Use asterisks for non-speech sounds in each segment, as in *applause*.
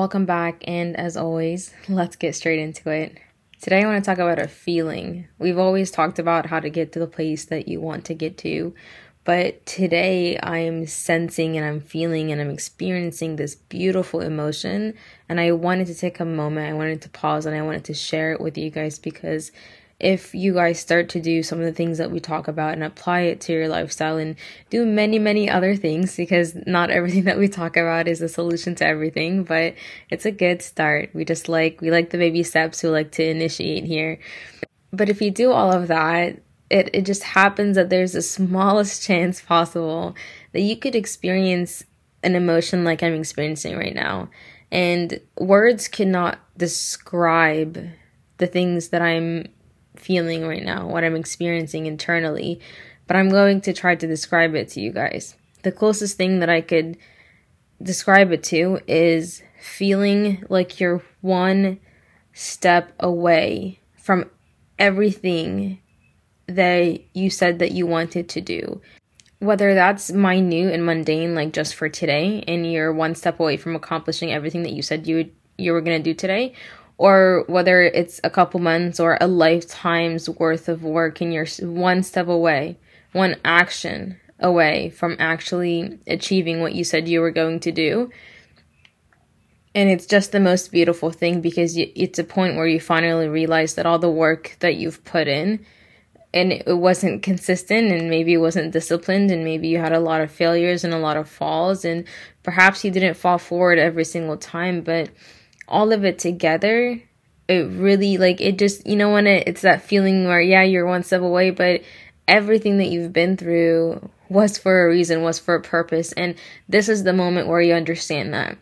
Welcome back, and as always, *laughs* let's get straight into it. Today, I want to talk about a feeling. We've always talked about how to get to the place that you want to get to, but today I'm sensing and I'm feeling and I'm experiencing this beautiful emotion. And I wanted to take a moment, I wanted to pause, and I wanted to share it with you guys because if you guys start to do some of the things that we talk about and apply it to your lifestyle and do many, many other things, because not everything *laughs* that we talk about is a solution to everything, but it's a good start. We just like, we like the baby steps we like to initiate here. But if you do all of that, it, it just happens that there's the smallest *laughs* chance possible that you could experience an emotion like I'm experiencing right now. And words cannot describe the things that I'm feeling right now, what I'm experiencing internally, but I'm going to try to describe it to you guys. The closest thing that I could describe it to is feeling like you're one step away from everything that you said that you wanted to do. Whether that's minute and mundane, like just for today, and you're one step away from accomplishing everything that you said you would, you were gonna do today, or whether it's a couple months or a lifetime's worth of work, and you're one step away, one action away from actually achieving what you said you were going to do. And it's just the most beautiful thing because it's a point where you finally realize that all the work that you've put in and it wasn't consistent and maybe it wasn't disciplined and maybe you had a lot of failures and a lot of falls and perhaps you didn't fall forward every single time but all of it together it really like it just you know when it, it's that feeling where yeah you're one step away but everything that you've been through was for a reason was for a purpose and this is the moment where you understand that.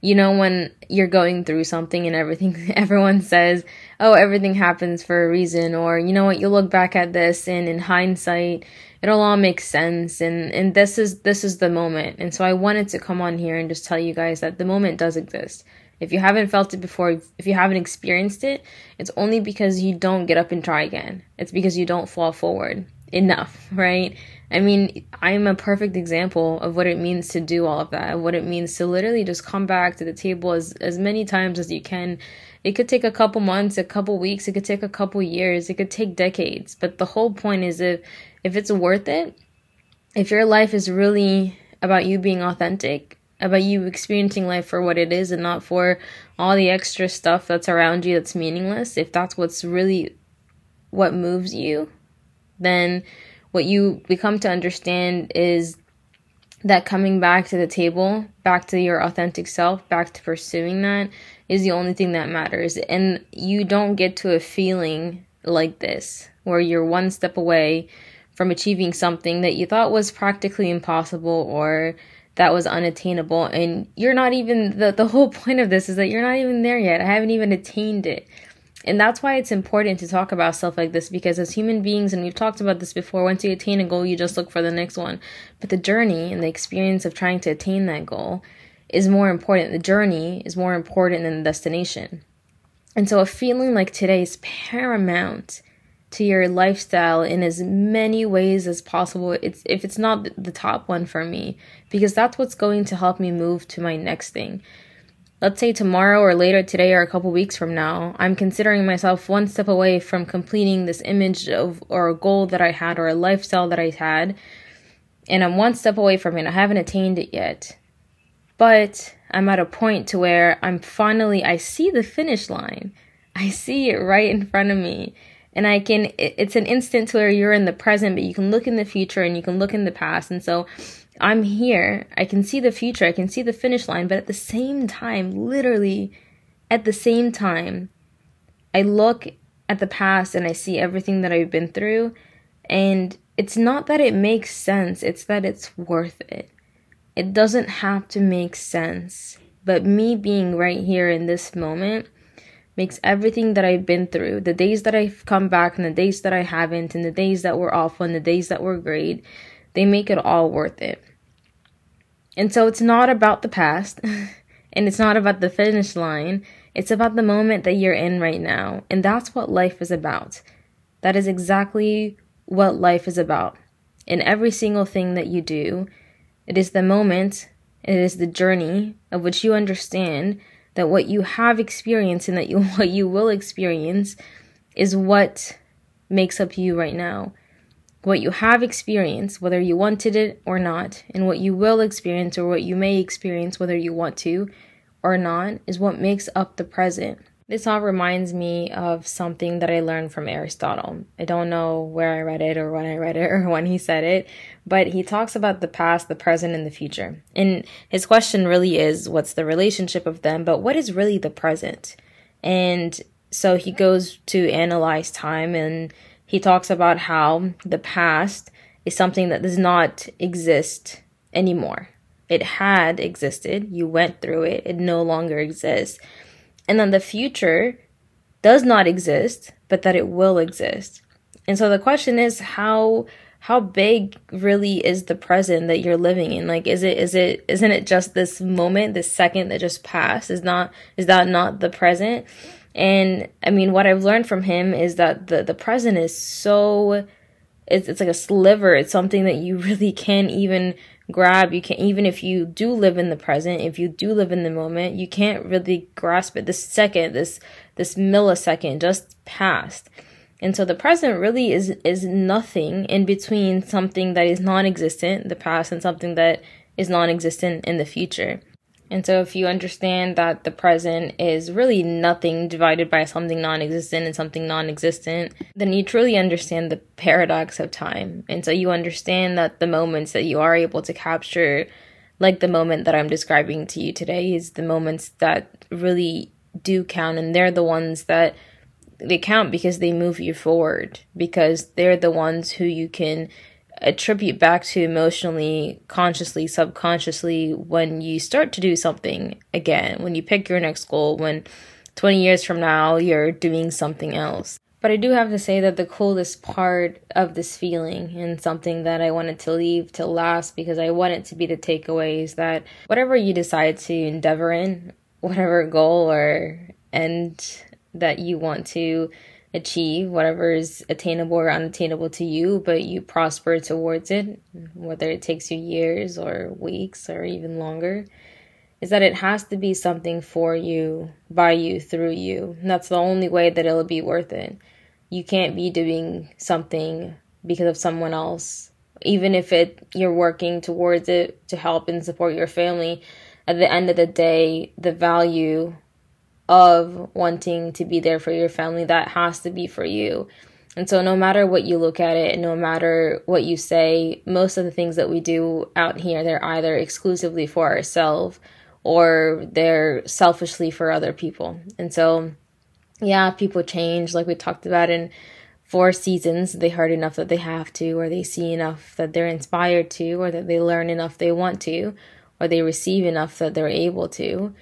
You know when you're going through something and everything *laughs* everyone says oh everything happens for a reason or you know what you look back at this and in hindsight it'll all make sense and and this is this is the moment and so i wanted to come on here and just tell you guys that the moment does exist if you haven't felt it before if you haven't experienced it it's only because you don't get up and try again it's because you don't fall forward enough *laughs* right I mean, I'm a perfect example of what it means to do all of that, what it means to literally just come back to the table as, as many times as you can. It could take a couple months, a couple weeks, it could take a couple years, it could take decades. But the whole point is if if it's worth it, if your life is really about you being authentic, about you experiencing life for what it is and not for all the extra stuff that's around you that's meaningless, if that's what's really what moves you, then what you become to understand is that coming back to the table, back to your authentic self, back to pursuing that is the only thing that matters. And you don't get to a feeling like this where you're one step away from achieving something that you thought was practically impossible or that was unattainable and you're not even the the whole point of this is that you're not even there yet. I haven't even attained it. And that's why it's important to talk about stuff like this because as human beings, and we've talked about this before, once you attain a goal, you just look for the next one. But the journey and the experience of trying to attain that goal is more important. The journey is more important than the destination. And so a feeling like today is paramount to your lifestyle in as many ways as possible. It's if it's not the top one for me because that's what's going to help me move to my next thing let's say tomorrow or later today or a couple weeks from now, I'm considering myself one step away from completing this image of or a goal that I had or a lifestyle that I had, and I'm one step away from it. I haven't attained it yet. But I'm at a point to where I'm finally I see the finish line. I see it right in front of me. And I can it's an instant where you're in the present, but you can look in the future and you can look in the past. And so I'm here. I can see the future. I can see the finish line. But at the same time, literally at the same time, I look at the past and I see everything that I've been through. And it's not that it makes sense, it's that it's worth it. It doesn't have to make sense. But me being right here in this moment makes everything that I've been through, the days that I've come back and the days that I haven't, and the days that were awful and the days that were great, they make it all worth it. And so it's not about the past *laughs* and it's not about the finish line. It's about the moment that you're in right now. And that's what life is about. That is exactly what life is about. In every single thing that you do, it is the moment, it is the journey of which you understand that what you have experienced and that you *laughs* what you will experience is what makes up you right now. What you have experienced, whether you wanted it or not, and what you will experience or what you may experience, whether you want to or not, is what makes up the present. This all reminds me of something that I learned from Aristotle. I don't know where I read it or when I read it *laughs* or when he said it, but he talks about the past, the present, and the future. And his question really is what's the relationship of them, but what is really the present? And so he goes to analyze time and he talks about how the past is something that does not exist anymore. It had existed, you went through it, it no longer exists and then the future does not exist, but that it will exist. And so the question is how how big really is the present that you're living in? Like is it is it isn't it just this moment, this second that just passed? Is not is that not the present? And I mean what I've learned from him is that the the present is so it's it's like a sliver. It's something that you really can't even grab. You can't even if you do live in the present if you do live in the moment you can't really grasp it. This second this this millisecond just passed. And so the present really is is nothing in between something that is non-existent the past and something that is non-existent in the future and so, if you understand that the present is really nothing divided by something non existent and something non existent, then you truly understand the paradox of time. And so, you understand that the moments that you are able to capture, like the moment that I'm describing to you today, is the moments that really do count. And they're the ones that they count because they move you forward, because they're the ones who you can attribute back to emotionally, consciously, subconsciously when you start to do something again, when you pick your next goal, when 20 years from now you're doing something else. But I do have to say that the coolest part of this feeling and something that I wanted to leave to last because I want it to be the takeaway is that whatever you decide to endeavor in, whatever goal or end that you want to achieve whatever is attainable or unattainable to you, but you prosper towards it, whether it takes you years or weeks or even longer, is that it has to be something for you, by you, through you. And that's the only way that it'll be worth it. You can't be doing something because of someone else. Even if it you're working towards it to help and support your family, at the end of the day, the value of wanting to be there for your family that has to be for you. And so, no matter what you look at it, no matter what you say, most of the things that we do out here, they're either exclusively for ourselves or they're selfishly for other people. And so, yeah, people change, like we talked about in four seasons. They heard enough that they have to, or they see enough that they're inspired to, or that they learn enough they want to, or they receive enough that they're able to.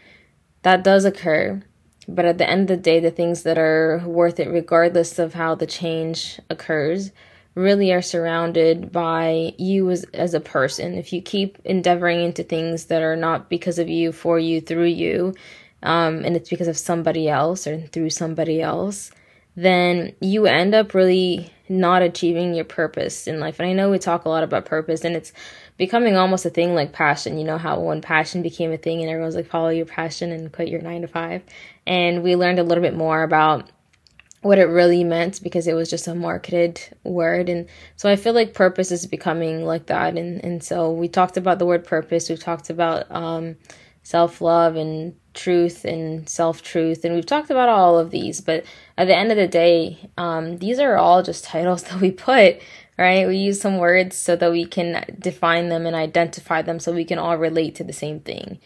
That does occur. But at the end of the day, the things that are worth it, regardless of how the change occurs, really are surrounded by you as, as a person. If you keep endeavoring into things that are not because of you, for you, through you, um, and it's because of somebody else or through somebody else, then you end up really not achieving your purpose in life. And I know we talk a lot about purpose, and it's becoming almost a thing like passion. You know how when passion became a thing and everyone's like, follow your passion and quit your nine to five. And we learned a little bit more about what it really meant because it was just a marketed word. And so I feel like purpose is becoming like that. And, and so we talked about the word purpose. We've talked about um, self love and truth and self truth. And we've talked about all of these. But at the end of the day, um, these are all just titles *laughs* that we put right? We use some words so that we can define them and identify them so we can all relate to the same thing.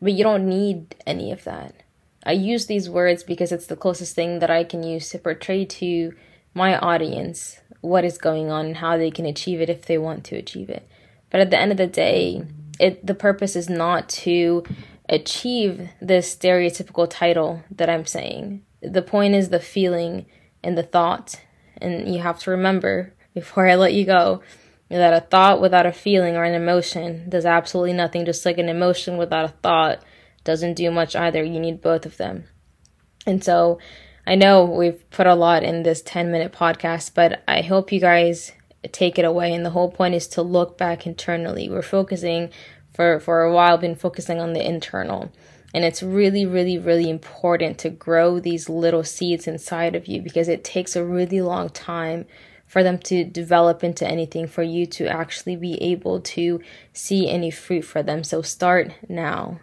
But you don't need any of that. I use these words because it's the closest thing that I can use to portray to my audience what is going on and how they can achieve it if they want to achieve it. But at the end of the day, it the purpose is not to achieve this stereotypical title that I'm saying. The point is the feeling and the thought. And you have to remember *laughs* before I let you go that a thought without a feeling or an emotion does absolutely nothing, just like an emotion without a thought doesn't do much either. You need both of them. And so I know we've put a lot in this 10 minute podcast, but I hope you guys take it away. And the whole point is to look back internally. We're focusing for, for a while, been focusing on the internal. And it's really, really, really important to grow these little seeds inside of you because it takes a really long time for them to develop into anything, for you to actually be able to see any fruit for them. So start now.